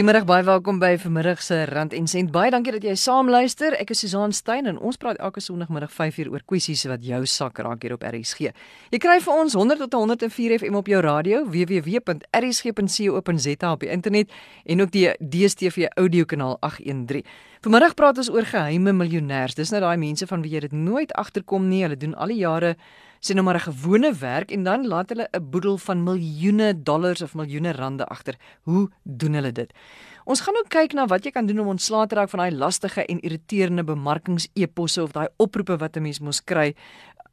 Goeiemôre, baie welkom by vanmiddag se Rand en Sent. Baie dankie dat jy saam luister. Ek is Susan Stein en ons praat elke Sondagmiddag 5uur oor kwessies wat jou sak raak hier op RSG. Jy kry vir ons 100 tot 104 FM op jou radio, www.rsg.co.za op die internet en ook die DStv audiokanaal 813. Vanmiddag praat ons oor geheime miljonêers. Dis nou daai mense van wie jy dit nooit agterkom nie. Hulle doen al die jare sien nou maar 'n gewone werk en dan laat hulle 'n boedel van miljoene dollars of miljoene rande agter. Hoe doen hulle dit? Ons gaan nou kyk na wat jy kan doen om ontslae te raak van daai lastige en irriterende bemarkings-eposse of daai oproepe wat 'n mens mos kry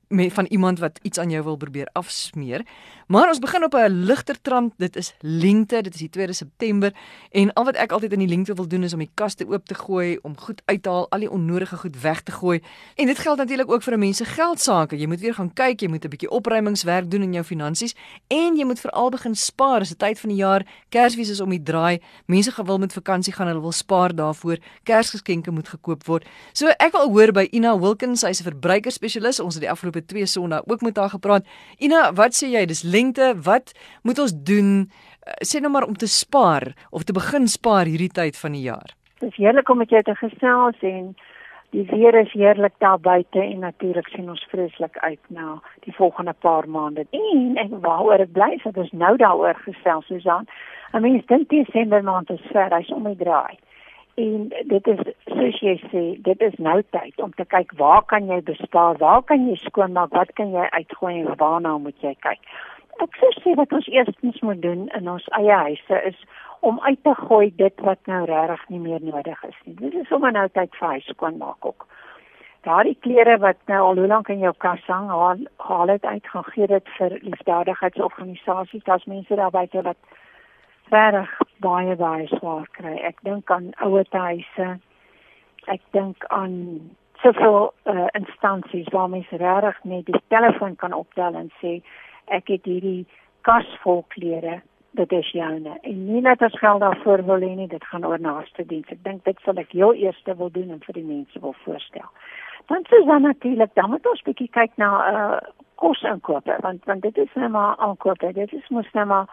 met van iemand wat iets aan jou wil probeer afsmeer. Maar ons begin op 'n ligter trant. Dit is lengte, dit is die 2de September en al wat ek altyd in die lengte wil doen is om die kaste oop te gooi, om goed uit te haal, al die onnodige goed weg te gooi. En dit geld natuurlik ook vir 'n mens se geld sake. Jy moet weer gaan kyk, jy moet 'n bietjie opruimingswerk doen in jou finansies en jy moet veral begin spaar. Dis 'n tyd van die jaar, Kersfees is om die draai. Mense gewil met vakansie gaan, hulle wil spaar daarvoor. Kersgeskenke moet gekoop word. So ek wil hoor by Ina Wilkins, sy's 'n verbruikerspesialis. Ons het die afgelope 2 Sondae ook met haar gepraat. Ina, wat sê jy? Dis lengte, wat moet ons doen eh, sê nou maar om te spaar of te begin spaar hierdie tyd van die jaar? Dit is heerlik om met jou te gesels en die weer is heerlik daar buite en natuurlik sien ons vreeslik uit na die volgende paar maande. En ek waaroor ek bly dat ons nou daaroor gesels Susan. Mean, dit is Desember maand is ver, hy's om die draai. En dit is soos jy sê, dit is nou tyd om te kyk waar kan jy bespaar? Waar kan jy skoonmaak? Wat kan jy uitgooi en waarna moet jy kyk? ek sou sê wat ons eerstens moet doen in ons eie huise is om uit te gooi dit wat nou regtig nie meer nodig is nie. Dit is sommer nou tyd vir huis skoonmaak ook. Daardie klere wat nou al hoe lank in jou kas hang, haal, haal dit uit, gaan gee dit vir liefdadigheidsorganisasies. Daar's mense daar buite wat regtig baie baie swaar kry. Ek dink aan ouer huise. Ek dink aan soveel uh, instansies waar mense regtig net die telefoon kan optel en sê ek het hierdie kas vol klere. Dit is joune. En nie net as geld daarvoor wil hê nie dit gaan oor naaste diens. Ek dink dit sal ek heel eers wil doen en vir die mense wil voorstel. Dan sê dan natuurlik dan moet ons bietjie kyk na uh, kos inkope want want dit is net maar aankope. Dit is mos net maar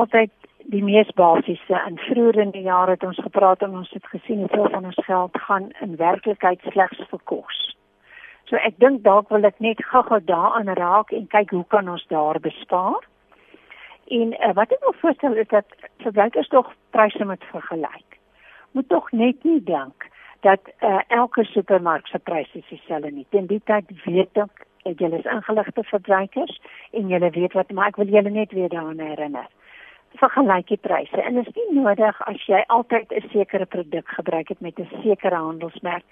altyd die mees basiese en vroeër in die jare het ons gepraat en ons het gesien hoeveel van ons geld gaan in werklikheid slegs vir kos So ek dink dalk wil ek net gou-gou daaraan raak en kyk hoe kan ons daar bespaar? En uh, wat ek wil voorstel is dat verbruikers tog pryse moet vergelyk. Moet tog net nie dink dat uh, elke supermark se pryse dieselfde nie. Teen die tyd weet ek julle is ingeligte verbruikers en julle weet wat maar ek wil julle net weer daaraan herinner. Vergelyk die pryse en is nie nodig as jy altyd 'n sekere produk gebruik het met 'n sekere handelsmerk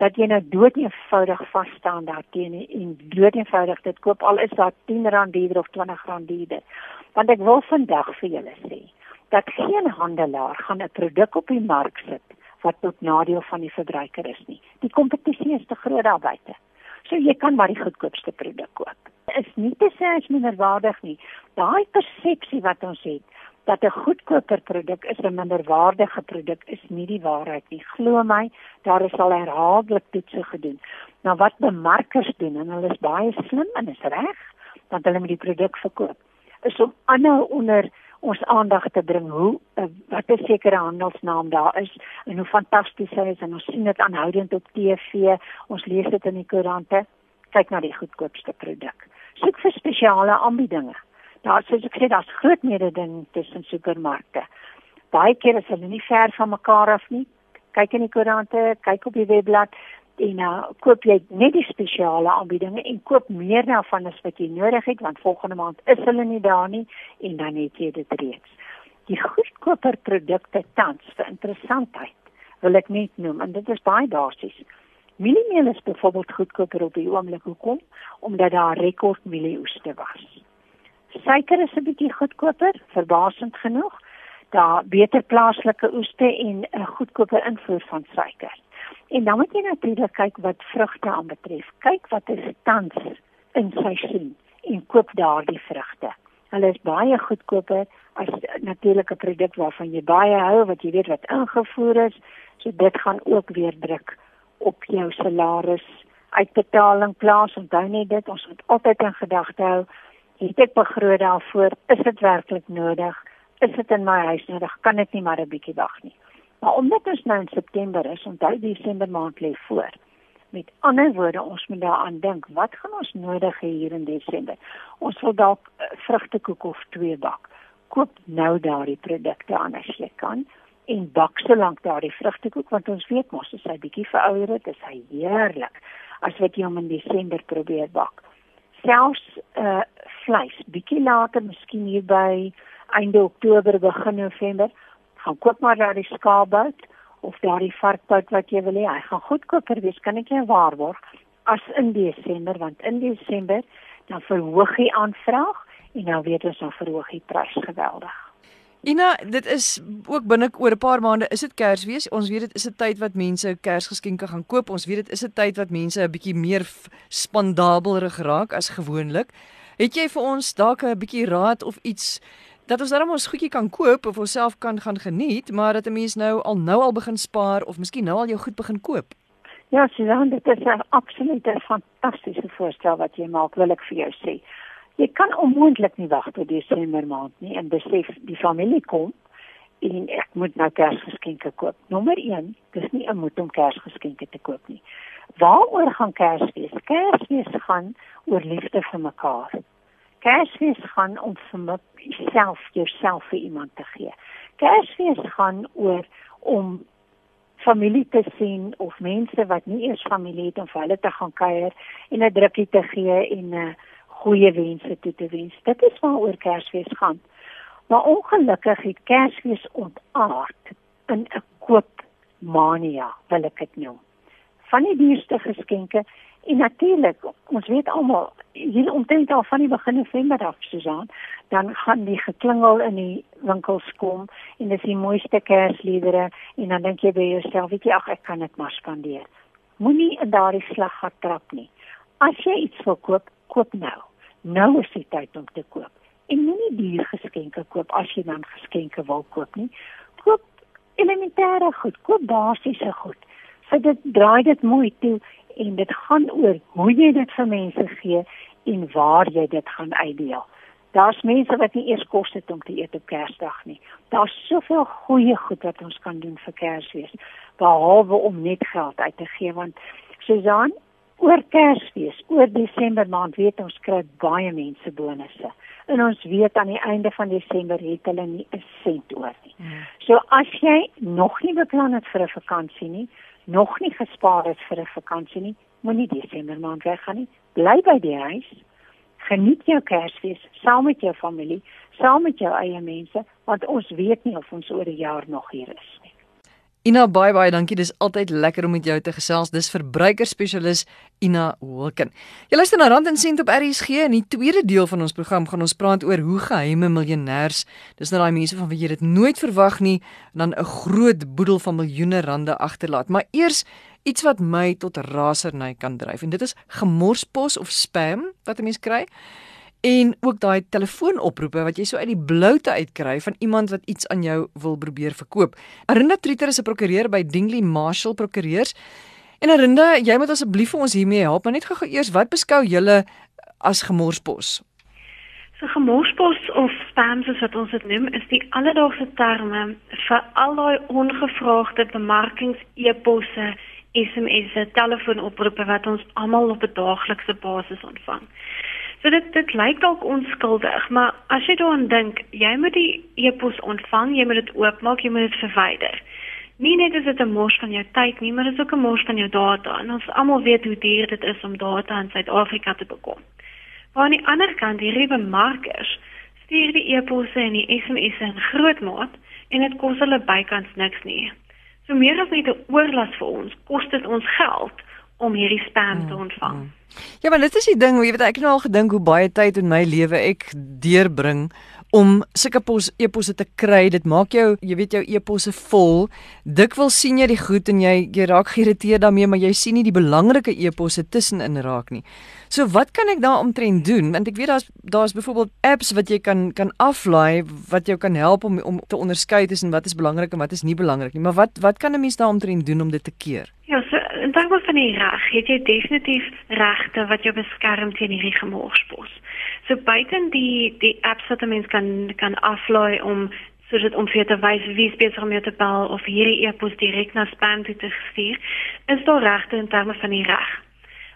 dat jy nou dood eenvoudig vas staan daarteen en dood eenvoudig dit koop al is daar R10 duurder of R20 duurder. Want ek wil vandag vir julle sê dat geen handelaar gaan 'n produk op die mark sit wat tot nadeel van die verbruiker is nie. Die kompetisie is te groot daar buite. So jy kan maar die goedkoopste produk koop. Is nie te sê as minderwaardig nie. Daai persepsie wat ons het dat 'n goedkoper produk is 'n minderwaardige produk is nie die waarheid nie. Glo my, daar is al herhaaldelik toetse gedoen. Nou wat bemarkers doen en hulle is baie slim en is reg, want hulle moet die produk verkoop. Is om aanhou onder ons aandag te bring hoe uh, wat 'n sekere handelsnaam daar is en hoe fantasties hy is en ons sien dit aanhoudend op TV, ons lees dit in die koerante. Kyk na die goedkoopste produk. Soek vir spesiale aanbiedinge daar soos ek sê daar's groot mededing tussen supermarkte. Baie keer is hulle nie ver van mekaar af nie. Kyk in die koerante, kyk op die webblad en nou uh, koop jy net die spesiale aanbiedinge en koop meer daarvan as wat jy nodig het want volgende maand is hulle nie daar nie en dan het jy dit reeds. Die goedkoper produkte tans vir interessantheid wil ek net noem en dit is baie basies. Mieliemeel is byvoorbeeld goedkoper op die oomblik hoekom omdat daar rekord mielieoeste was. Suiker is 'n bietjie goedkoper, verbasend genoeg. Daar beter plaaslike oeste en 'n goedkoper invoer van suiker. En dan moet jy natuurlik kyk wat vrugte aanbetref. Kyk wat is tans in seisoen en koop daardie vrugte. Hulle is baie goedkoper as natuurlike produk waarvan jy baie hou wat jy weet wat ingevoer is. So dit gaan ook weer druk op jou salaris uitbetaling plaas. Onthou net dit, ons moet altyd in gedagte hou het ek begroot daarvoor is dit werklik nodig is dit in my huis nodig, kan dit nie maar 'n bietjie wag nie. Maar omdat ons nou in September is, onthou Desember maand lê voor. Met ander woorde, ons moet daaraan dink, wat gaan ons nodig hê hier in Desember? Ons wil dalk uh, vrugtekoek of twee bak. Koop nou daardie produkte as jy kan en bak solank daardie vrugtekoek want ons weet mos as hy bietjie verouder het, is hy heerlik as jy hom in Desember probeer bak. Selfs uh vleis, bietjie later, miskien hier by einde Oktober begin November, gaan koop maar daardie skaapbout of daardie varkbout wat jy wil hê. Hy gaan goedkoper wees, kan ek jou waarborg, as in Desember want in Desember dan verhoog die aanvraag en dan weet ons dan verhoog die prys geweldig. Ina, dit is ook binne oor 'n paar maande is dit Kersfees. Ons weet dit is 'n tyd wat mense Kersgeskenke gaan koop. Ons weet dit is 'n tyd wat mense 'n bietjie meer spandabelrig raak as gewoonlik. Het jy vir ons dalk 'n bietjie raad of iets dat ons darm ons goedjie kan koop of onsself kan gaan geniet, maar dat 'n mens nou al nou al begin spaar of miskien nou al jou goed begin koop? Ja, Susan, dit is 'n absolute fantastiese voorstel wat jy maak, wil ek vir jou sê. Jy kan onmoontlik nie wag tot Desember maand nie en besef die familie kom en ek moet nou Kersgeskenke koop. Nommer 1, dis nie 'n moet om Kersgeskenke te koop nie. Waaroor gaan Kersfees? Kersfees gaan oor liefde vir mekaar. Kersfees gaan om vir myself, jouself vir iemand te gee. Kersfees gaan oor om familie te sien of mense wat nie eers familie het om vir hulle te gaan kuier en 'n drukkie te gee en 'n uh, goeie wense toe te wens. Dit is waaroor Kersfees gaan. Maar ongelukkig het Kersfees ontaard in 'n koopmania, wil ek dit noem. Van die duurste geskenke En natuurlik, ons weet almal hier omtrent al van die begin November af, Susan, dan gaan die geklingel in die winkels kom en dis die mooiste kersliedere en dan dink jy by jouself, weet jy, ag ek kan dit maar spandeer. Moenie in daardie slag gaan trap nie. As jy iets wil koop, koop nou. Nou is die tyd om te koop. En moenie duur geskenke koop as jy dan geskenke wil koop nie. Koop elementêre goed, koop basiese goed. Vir dit draai dit mooi toe en dit gaan oor hoe jy dit vir mense gee en waar jy dit gaan uitdeel. Daar's mense wat nie eers kos het om te eet op Kersdag nie. Daar's soveel goeie goed wat ons kan doen vir Kersfees behalwe om net geld uit te gee want Susan oor Kersfees, oor Desember maand weet ons kry baie mense bonusse. En ons weet aan die einde van Desember het hulle nie 'n sent oor nie. Hmm. So as jy nog nie beplan het vir 'n vakansie nie, nog nie gespaar het vir 'n vakansie nie, moenie Desember maand weggaan nie. Bly by die huis. Geniet jou Kersfees saam met jou familie, saam met jou eie mense, want ons weet nie of ons oor 'n jaar nog hier is nie. Ina baie baie dankie. Dis altyd lekker om met jou te gesels. Dis verbruikerspesialis Ina Holken. Jy luister na Rand en Sent op RSG en die tweede deel van ons program gaan ons praat oor hoe geheime miljonêers, dis nou daai mense van wie jy dit nooit verwag nie, dan 'n groot boedel van miljoene rande agterlaat. Maar eers iets wat my tot raserny kan dryf en dit is gemorspos of spam wat 'n mens kry en ook daai telefoonoproepe wat jy so uit die bloute uitkry van iemand wat iets aan jou wil probeer verkoop. Arinda Trieter is 'n prokureur by Dingley Marshall Prokureurs. En Arinda, jy moet asseblief vir ons hiermee help, maar net gou eers wat beskou julle as gemorspos? So gemorspos of spam soos wat ons dit noem, is die alledaagse terme vir al daai ongevraagde bemarkings-eposse SMS'e, telefoonoproepe wat ons almal op 'n daaglikse basis ontvang. So dit dit lyk dalk onskuldig, maar as jy daaraan dink, jy moet die e-pos ontvang, jy moet dit oopmaak, jy moet dit verwyder. Nie net is dit 'n mors van jou tyd nie, maar dit is ook 'n mors van jou data. En ons almal weet hoe duur dit is om data in Suid-Afrika te bekom. Maar aan die ander kant, hierdie bemarkers stuur die e-posse en die SMS'e in groot maat en dit kos hulle bykans niks nie. So meer as net 'n oorlas vir ons, kos dit ons geld om hierdie spam te mm, ontvang. Mm, mm. Ja, maar dit is die ding, jy weet ek het nou al gedink hoe baie tyd in my lewe ek deurbring om sulke pos eposse te kry. Dit maak jou, jy weet jou eposse vol. Dikwels sien jy die goed en jy jy raak geïrriteerd daarmee, maar jy sien nie die belangrike eposse tussenin raak nie. So wat kan ek daar omtrent doen? Want ek weet daar's daar's byvoorbeeld apps wat jy kan kan aflaai wat jou kan help om om te onderskei tussen wat is belangrik en wat is nie belangrik nie. Maar wat wat kan 'n mens daar omtrent doen om dit te keer? Ja, so in terme van die reg, het jy definitief regte wat jou beskerm teen hierdie gemorspos. So buiten die die apps wat 'n mens kan kan aflaai om soos dit om vir te wys wie besig om jou te bel of hierdie e-pos direk na spam toe te stuur, is daar regte in terme van die reg.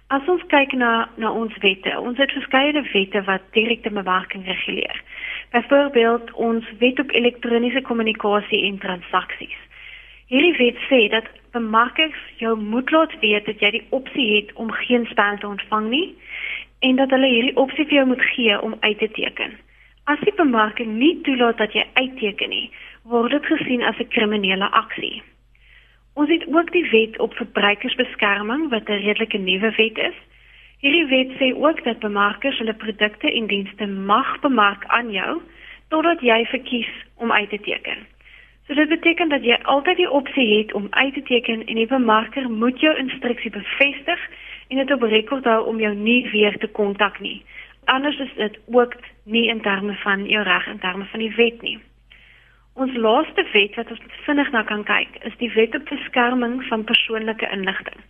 As ons kyk na na ons wette, ons het verskeie wette wat direkte bemarking reguleer. Byvoorbeeld ons wet op elektroniese kommunikasie en transaksies. Hierdie wet sê dat bemarkers jou moet laat weet dat jy die opsie het om geen spam te ontvang nie en dat hulle hierdie opsie vir jou moet gee om uit te teken. As die bemarking nie toelaat dat jy uitteken nie, word dit gesien as 'n kriminele aksie. Ons het ook die wet op verbruikersbeskerming wat 'n redelike nuwe wet is. Hierdie wet sê ook dat bemarkers hulle produkte en dienste mag bemark aan jou totdat jy verkies om uit te teken. So dit beteken dat jy altyd die opsie het om uit te teken en die bemarker moet jou instruksie bevestig en dit op rekord hou om jou nie weer te kontak nie anders is dit ook nie in terme van jou reg in terme van die wet nie. Ons laaste wet wat ons vinnig na kan kyk, is die Wet op Beskerming van Persoonlike Inligting.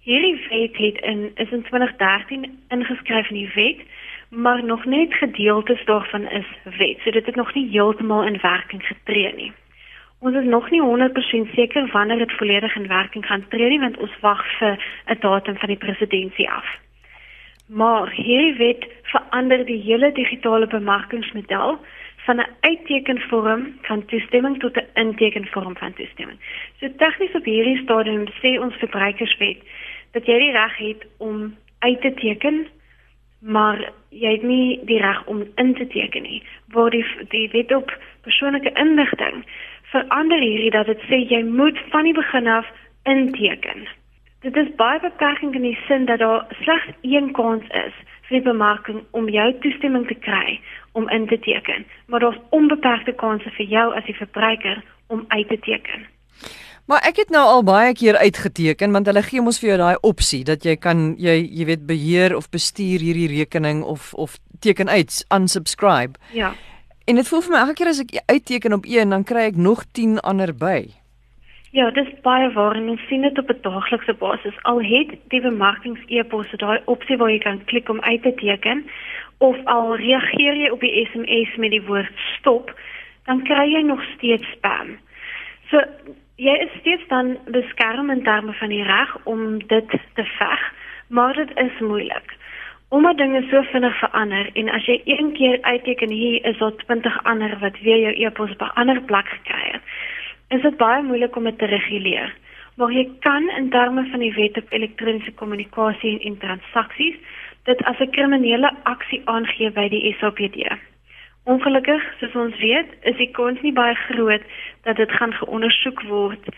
Hierdie wet het in is in 2013 ingeskryf in die wet, maar nog net gedeeltes daarvan is wet. So dit het nog nie heeltemal in werking getree nie. Ons is nog nie 100% seker wanneer dit volledig in werking gaan tree nie, want ons wag vir 'n datum van die presidentskap af. Maar hierdie wet verander die hele digitale bemarkingsmodel van 'n uittekenvorm van toestemming tot 'n intekenvorm van toestemming. So tegnies op hierdie stadium sê ons verbruikerswet dat jy die reg het om uit te teken, maar jy het nie die reg om in te teken nie. Waar die die wet op persoonlike inligting verander hierdie dat dit sê jy moet van die begin af inteken. Dit is baie beperkend in die sin dat daar slegs een kans is vir die bemarking om jou toestemming te kry om in te teken, maar daar's onbeperkte kansse vir jou as die verbruiker om uit te teken. Maar ek het nou al baie keer uitgeteken want hulle gee ons vir jou daai opsie dat jy kan jy jy weet beheer of bestuur hierdie rekening of of teken uit unsubscribe. Ja. En dit voel vir my elke keer as ek uitteken op een dan kry ek nog 10 ander by. Ja, dis baie waar en ons sien dit op 'n daaglikse basis. Al het die bemarkings-e-posse daai opsie waar jy kan klik om uit te teken of al reageer jy op die SMS met die woord stop, dan kry jy nog steeds spam. So jy is steeds dan beskerm in terme van die reg om dit te veg, maar dit is moeilik. Omdat dinge so vinnig verander en as jy een keer uitteken hier is daar 20 ander wat weer jou e-pos op 'n ander plek gekry het is dit baie moeilik om dit te reguleer. Maar jy kan in terme van die wet op elektroniese kommunikasie en, en transaksies dit as 'n kriminele aksie aangee by die SAPD. Ongelukkig, soos ons weet, is die kans nie baie groot dat dit gaan geondersoek word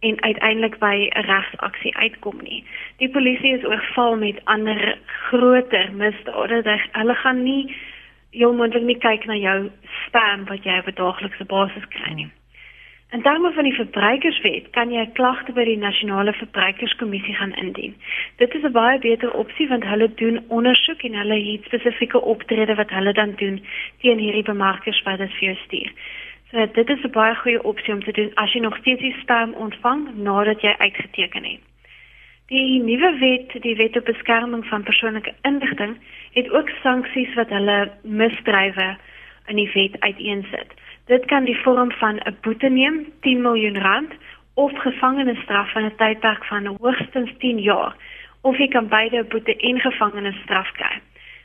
en uiteindelik by 'n regsaksie uitkom nie. Die polisie is oorval met ander groter misdade. Hulle gaan nie jou moontlik nie kyk na jou spam wat jy op 'n daaglikse basis kry nie. In terme van die verbruikerswet kan jy 'n klagte by die nasionale verbruikerskommissie gaan indien. Dit is 'n baie beter opsie want hulle doen ondersoek en hulle het spesifieke optrede wat hulle dan doen teen hierdie bemarkers wat dit vir jou stuur. So dit is 'n baie goeie opsie om te doen as jy nog steeds die spam ontvang nadat jy uitgeteken het. Die nuwe wet, die wet op beskerming van persoonlike inligting, het ook sanksies wat hulle misdrywe in die wet uiteensit. Dit kan die vorm van 'n boete neem, 10 miljoen rand of gevangenisstraf van 'n tydperk van hoogstens 10 jaar of jy kan beide boete en gevangenisstraf kry.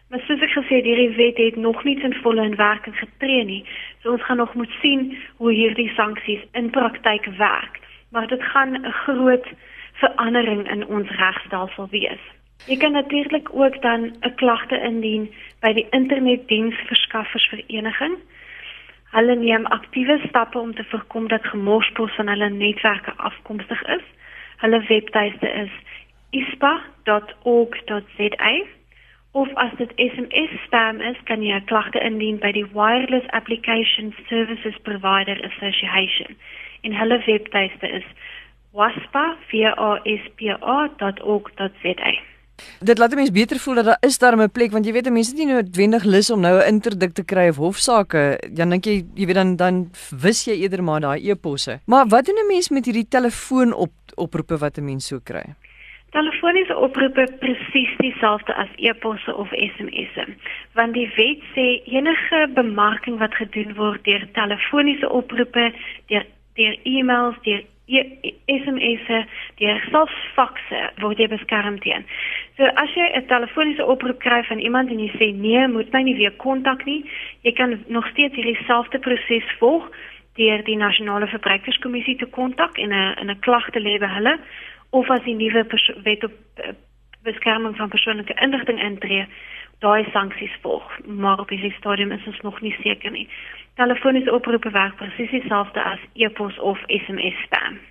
Maar soos ek gesê het, hierdie wet het nog nie in volle in werking getree nie. So ons gaan nog moet sien hoe hierdie sanksies in praktyk werk. Maar dit gaan 'n groot verandering in ons regstelsel wees. Jy kan natuurlik ook dan 'n klagte indien by die internetdiensverskaffersvereniging Hulle neem aktiewe stappe om te voorkom dat gemorspos van hulle netwerke afkomstig is. Hulle webtuiste is ispa.org.za of as dit SMS spam is, kan jy 'n klagte indien by die Wireless Application Services Provider Association. En hulle webtuiste is waspa.org.za. Dit laat mense beter voel dat daar is daar 'n plek want jy weet mense het nie noodwendig lus om nou 'n interdik te kry of hofsaake. Dan dink jy jy weet dan dan wis jy eerder maar daai e-posse. Maar wat doen 'n mens met hierdie telefoon op oproepe wat 'n mens so kry? Telefoniese oproepe presies dieselfde as e-posse of SMS'e. Want die wet sê enige bemarking wat gedoen word deur telefoniese oproepe, deur deur e-mails, deur e SMS'e, deur selfs fakse word jy beskerm teen. So as jy 'n telefoniese oproep kry van iemand en jy sê nee, moet my nie weer kontak nie, jy kan nog steeds hierdie selfde proses volg deur die nasionale verbruikerskommissie te kontak en 'n 'n klag te lê by hulle of as die nuwe wet op uh, beskerming van persoonlike inligting intree, daai sanksies volg. Maar op hierdie stadium is ons nog nie seker nie. Telefoniese oproepe werk presies dieselfde as e-pos of SMS spam.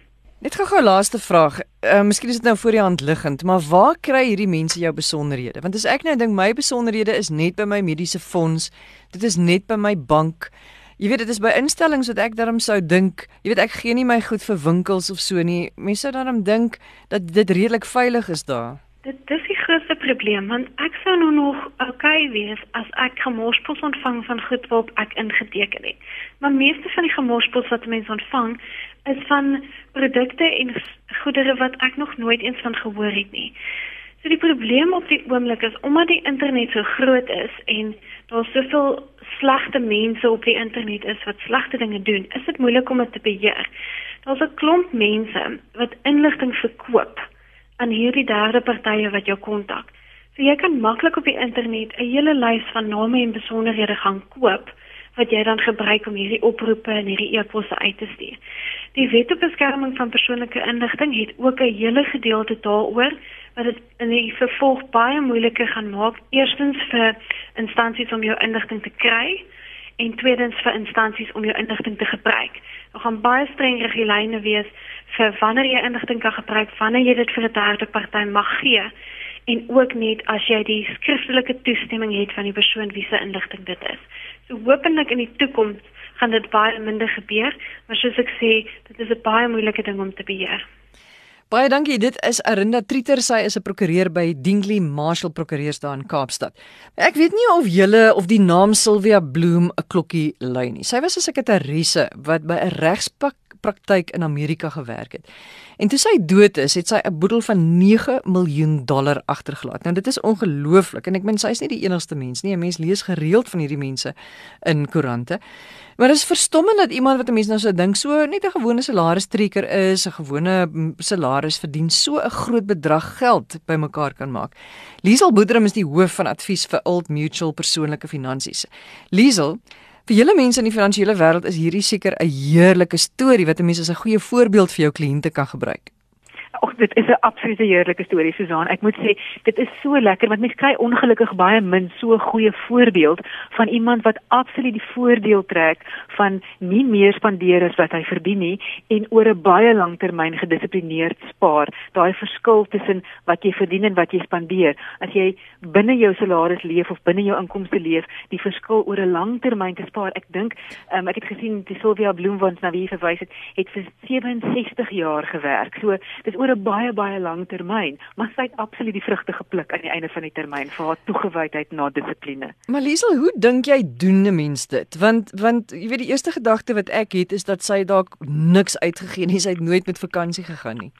Net gou-gou laaste vraag. Uh, miskien is dit nou voor die hand liggend, maar waar kry hierdie mense jou besonderhede? Want as ek nou dink my besonderhede is net by my mediese fonds, dit is net by my bank. Jy weet dit is by instellings wat ek daarom sou dink, jy weet ek gee nie my goed vir winkels of so nie. Mense sou daarom dink dat dit redelik veilig is daar. Dit dis die grootste probleem want ek sou nou nog okay wees as ek gemorspos ontvang van goed wat ek ingeteken het. Maar meeste van die gemorspos wat mense ontvang is van produkte en goedere wat ek nog nooit eens van gehoor het nie. So die probleem op die oomblik is omdat die internet so groot is en daar soveel slegte mense op die internet is wat slegte dinge doen, is dit moeilik om dit te beheer. Daar's 'n klomp mense wat inligting verkoop aan hierdie derde partye wat jou kontak. So jy kan maklik op die internet 'n hele lys van name en besonderhede gaan koop wat jy dan gebruik om hierdie oproepe en hierdie e-posse uit te stuur. Die wet op beskerming van persoonlike inligting het ook 'n hele gedeelte daaroor wat dit in die vervolg baie moeiliker gaan maak eerstens vir instansies om jou inligting te kry en tweedens vir instansies om jou inligting te gebruik. Daar gaan baie streng riglyne wees vir wanneer jy inligting kan gebruik, wanneer jy dit vir 'n derde party mag gee en ook net as jy die skriftelike toestemming het van die persoon wie se inligting dit is. So hopelik in die toekoms gaan dit baie minder gebeur, maar soos ek sê, dit is 'n baie moeilike ding om te beheer. Baie dankie. Dit is Arinda Trieter. Sy is 'n prokureur by Dingley Marshall Prokureurs daar in Kaapstad. Ek weet nie of julle of die naam Sylvia Bloem 'n klokkie lui nie. Sy was 'n sekretarisse wat by 'n regspak praktyk in Amerika gewerk het. En toe sy dood is, het sy 'n boedel van 9 miljoen dollar agtergelaat. Nou dit is ongelooflik en ek meen sy is nie die enigste mens nie. 'n Mens lees gereeld van hierdie mense in koerante. Maar dit is verstommend dat iemand wat 'n mens nou sou dink so net 'n gewone salaris-trekker is, 'n gewone salaris verdien so 'n groot bedrag geld bymekaar kan maak. Liesel Boedrum is die hoof van advies vir Old Mutual persoonlike finansies. Liesel, vir julle mense in die finansiële wêreld is hierdie seker 'n heerlike storie wat 'n mens as 'n goeie voorbeeld vir jou kliënte kan gebruik. Ag dit is 'n absolute heerlike storie Susan. Ek moet sê dit is so lekker want mense kry ongelukkig baie min so 'n goeie voorbeeld van iemand wat absoluut die voordeel trek van nie meer spandeer as wat hy verdien nie en oor 'n baie lang termyn gedissiplineerd spaar. Daai verskil tussen wat jy verdien en wat jy spandeer. As jy binne jou salaris leef of binne jou inkomste leef, die verskil oor 'n lang termyn te spaar. Ek dink um, ek het gesien die Sylvia Bloemwans na wie verwys het, het vir 67 jaar gewerk. So dis oor 'n baie baie lang termyn, maar sy het absoluut die vrugte gepluk aan die einde van die termyn vir haar toegewydheid na dissipline. Maar Liesel, hoe dink jy doen 'n mens dit? Want want jy weet die eerste gedagte wat ek het is dat sy dalk niks uitgegee nie, sy het nooit met vakansie gegaan nie.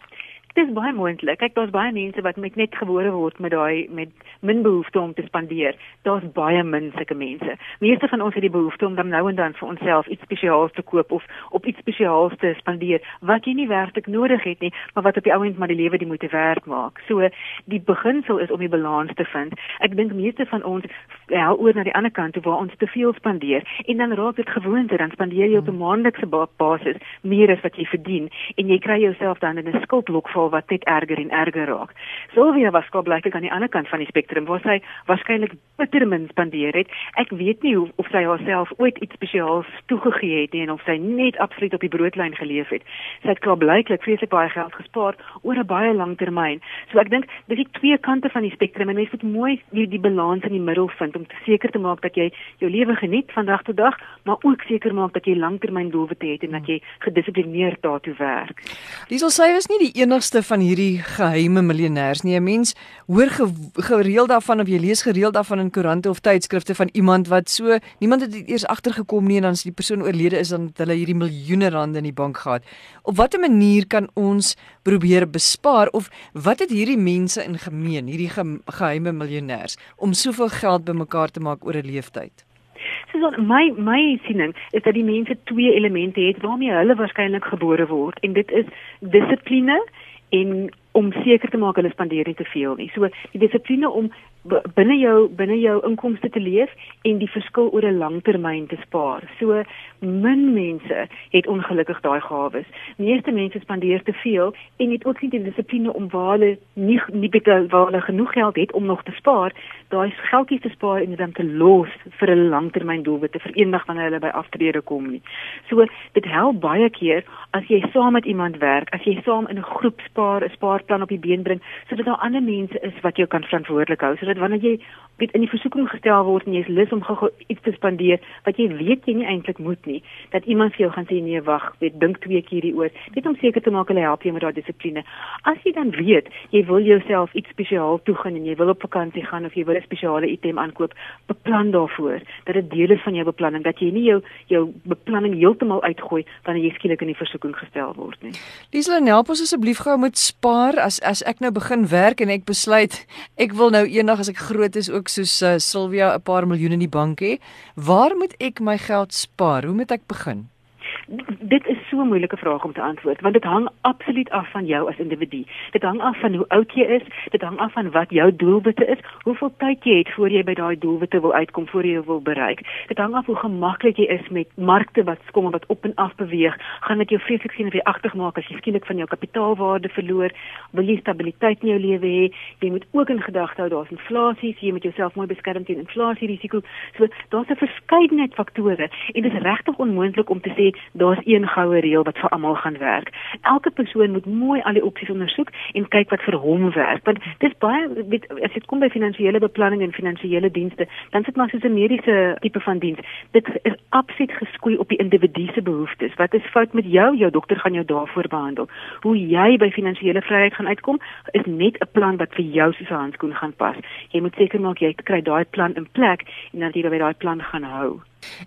Dis baie moontlik. Kyk, daar's baie mense wat met net gebore word met daai met min behoefte om te spandeer. Daar's baie min sulke mense. Meeste van ons het die behoefte om dan nou en dan vir onsself iets spesiaals te koop of op iets spesiaals te spandeer wat jy nie werklik nodig het nie, maar wat op die ouend maar die lewe die moeite werd maak. So die beginsel is om die balans te vind. Ek dink meeste van ons hel oor na die ander kant toe waar ons te veel spandeer en dan raak dit gewoonte, dan spandeer jy op 'n maandelikse basis meer as wat jy verdien en jy kry jouself dan in 'n skuldblok geval wat net erger en erger raak. Sylvia was klaarblyk aan die ander kant van die spektrum waar sy waarskynlik bitter min spandeer het. Ek weet nie hoe of sy haarself ooit iets spesiaals toegegee het nie en of sy net absoluut op die broodlyn geleef het. Sy het klaarblyklik vreeslik baie geld gespaar oor 'n baie lang termyn. So ek dink dis die twee kante van die spektrum en mens moet mooi die, die balans in die middel vind om te seker te maak dat jy jou lewe geniet van dag tot dag, maar ook seker maak dat jy langtermyn doelwitte het en dat jy gedissiplineerd daartoe werk. Dis al sy is nie die enigste enkelste van hierdie geheime miljonêers nie. 'n Mens hoor ge gereeld daarvan of jy lees gereeld daarvan in koerante of tydskrifte van iemand wat so niemand het eers agtergekom nie en dan as die persoon oorlede is dan het hulle hierdie miljoene rande in die bank gehad. Op watter manier kan ons probeer bespaar of wat het hierdie mense in gemeen, hierdie ge geheime miljonêers om soveel geld bymekaar te maak oor 'n leeftyd? Susan, my my siening is dat die mense twee elemente het waarmee hulle waarskynlik gebore word en dit is dissipline en om seker te maak hulle spandeer nie te veel nie. So die dissipline om binne jou binne jou inkomste te leef en die verskil oor 'n langtermyn te spaar. So min mense het ongelukkig daai gawes. Meeste mense spandeer te veel en het ook nie die dissipline om waar hulle nie nie beter waar hulle genoeg geld het om nog te spaar, daai geldjies te spaar en dit dan te los vir 'n langtermyndoelwitte vir eendag wanneer hulle by aftrede kom nie. So dit help baie keer as jy saam met iemand werk, as jy saam in 'n groep spaar, 'n spaarplan op die been bring, sodat daar ander mense is wat jou kan verantwoordelik hou, sodat wanneer jy weet in die versoeking gestel word en jy is lus om gou iets te spandeer wat jy weet jy nie eintlik moet nie, dat iemand vir jou gaan sê nee, wag, weet dink twee keer hieroor. Dit om seker te maak hulle help jou met daardie dissipline. As jy dan weet jy wil jouself iets spesiaal toegun en jy wil op vakansie gaan of jy wil 'n spesiale item aankoop, beplan daarvoor dat dit deel is van jou beplanning dat jy nie jou jou beplanning heeltemal uitgooi wanneer jy skielik in die versoeking gestel word nie. Liesel, help ons asseblief gou met spaar as as ek nou begin werk en ek besluit ek wil nou eendag as ek groot is ook soos uh, Sylvia 'n paar miljoen in die bank hê, waar moet ek my geld spaar? Hoe moet ek begin? Dit is so 'n moeilike vraag om te antwoord want dit hang absoluut af van jou as individu. Dit hang af van hoe oud jy is, dit hang af van wat jou doelwitte is, hoeveel tyd jy het voor jy by daai doelwitte wil uitkom, voor jy wil bereik. Dit hang af hoe gemaklik jy is met markte wat kom en wat op en af beweeg. Gaan dit jou vreeslik sien of jy agtig maak as jy skielik van jou kapitaalwaarde verloor? Wil jy stabiliteit in jou lewe hê? Jy moet ook in gedagte hou daar's inflasie, so jy moet jouself mooi beskerm teen inflasie risiko. So daar's 'n verskeidenheid faktore en dit is regtig onmoontlik om te sê daar's een goue reël wat vir almal gaan werk. Elke persoon moet mooi al die opsies ondersoek en kyk wat vir hom werk. Want dis baie weet, as dit kom by finansiële beplanning en finansiële dienste, dan sit maar soos 'n mediese tipe van diens. Dit is absoluut geskoei op die individu se behoeftes. Wat is fout met jou? Jou dokter gaan jou daarvoor behandel. Hoe jy by finansiële vryheid gaan uitkom, is net 'n plan wat vir jou soos 'n handskoen gaan pas. Jy moet seker maak jy kry daai plan in plek en dan jy by daai plan gaan hou.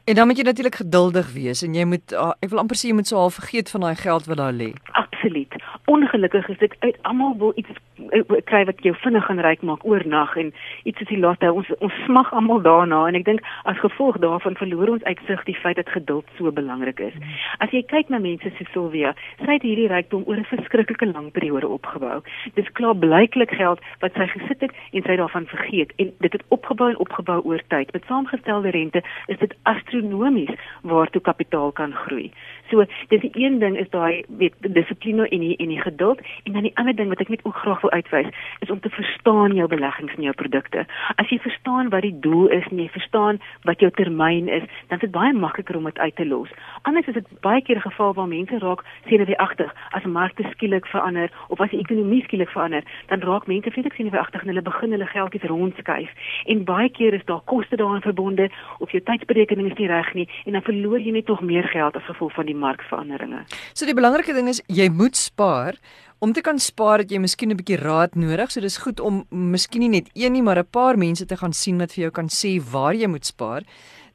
En dan moet jy natuurlik geduldig wees en jy moet uh, ek wil amper sê jy moet so half vergeet van daai geld wat daar lê. Absoluut. Ongelukkig is dit uit almal wil iets uh, kry wat jou vinnig gaan ryk maak oornag en iets is die laaste ons ons smag almal daarna en ek dink as gevolg daarvan verloor ons uitsig die feit dat geduld so belangrik is. As jy kyk na mense so Silvia, sy het hierdie rykdom oor 'n verskriklike lang periode opgebou. Dis klaar blyklik geld wat sy gesit het en sy daarvan vergeet en dit het opgebou en opgebou oor tyd. Met saamgestelde rente is dit astronomies waartoe kapitaal kan groei. So dis die een ding is daai weet dissipline en die en die geduld en dan die ander ding wat ek net ook graag wil uitwys is om te verstaan jou beleggings en jou produkte. As jy verstaan wat die doel is en jy verstaan wat jou termyn is, dan is dit baie makliker om dit uit te los. Anders is dit baie keer 'n geval waar mense raak senuweeagtig as markte skielik verander of as die ekonomie skielik verander, dan raak mense vreeslik senuweeagtig en hulle begin hulle geldjies rondskuif. En baie keer is daar koste daaraan verbonde of jou tydsberekening is nie reg nie en dan verloor jy net nog meer geld as gevolg van die markveranderinge. So die belangrike ding is jy moet spaar. Om te kan spaar het jy miskien 'n bietjie raad nodig. So dis goed om miskien nie net een nie, maar 'n paar mense te gaan sien wat vir jou kan sê waar jy moet spaar.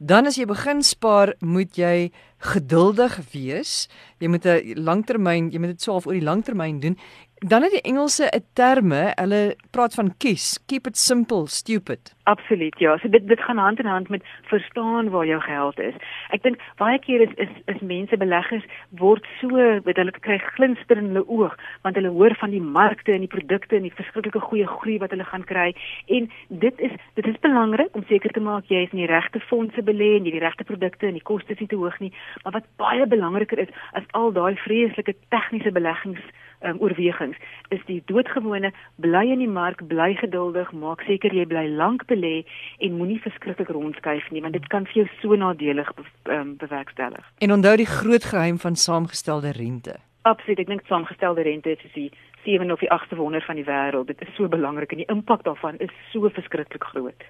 Dan as jy begin spaar, moet jy geduldig wees. Jy moet 'n langtermyn, jy moet dit swaaf oor die langtermyn doen. Dan het die Engelse 'n terme, hulle praat van KISS, keep it simple, stupid. Absoluut ja. So dit dit gaan hand in hand met verstaan waar jou geld is. Ek dink baie keer is is is mense beleggers word so weet hulle kry glinster in hulle oog want hulle hoor van die markte en die produkte en die verskriklike goeie groei wat hulle gaan kry en dit is dit is belangrik om seker te maak jy is in die regte fondse belê en jy die regte produkte en die kostes nie te hoog nie. Maar wat baie belangriker is as al daai vreeslike tegniese beleggings um, oorwegings is die doodgewone bly in die mark, bly geduldig, maak seker jy bly lank belê en moenie verskriklik rondskuif nie want dit kan vir jou so nadelig be, um, bewerkstellig. En onthou die groot geheim van saamgestelde rente. Absoluut, ek dink saamgestelde rente is die sewe of die agste wonder van die wêreld. Dit is so belangrik en die impak daarvan is so verskriklik groot.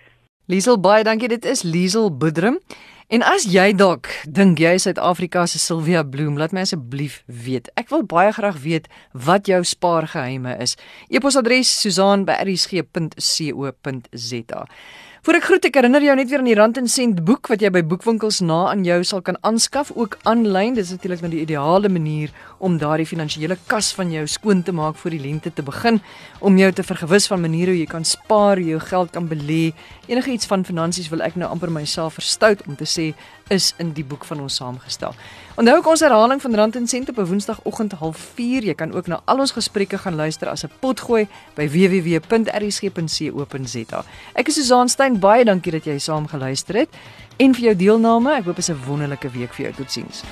Liesel baie dankie. Dit is Liesel Boedrum. En as jy dalk dink jy is Suid-Afrika se Sylvia Bloem, laat my asseblief weet. Ek wil baie graag weet wat jou spaargeheime is. E-posadres susaan@rsg.co.za. Voor ek groet, ek herinner jou net weer aan die Rand en Sent boek wat jy by boekwinkels na aan jou sal kan aanskaf ook aanlyn. Dis natuurlik nou die ideale manier om daardie finansiële kas van jou skoon te maak voor die lente te begin, om jou te vergewis van maniere hoe jy kan spaar, jou geld kan belê. Enige iets van finansies wil ek nou amper myself verstout om te sê is in die boek van ons saamgestel. Onthou ek ons herhaling van Rand en Sent op 'n Woensdagoggend 04:30. Jy kan ook na al ons gesprekke gaan luister as 'n potgooi by www.rsg.co.za. Ek is Susan Stein, baie dankie dat jy saam geluister het en vir jou deelname. Ek hoop dit is 'n wonderlike week vir jou. Totsiens.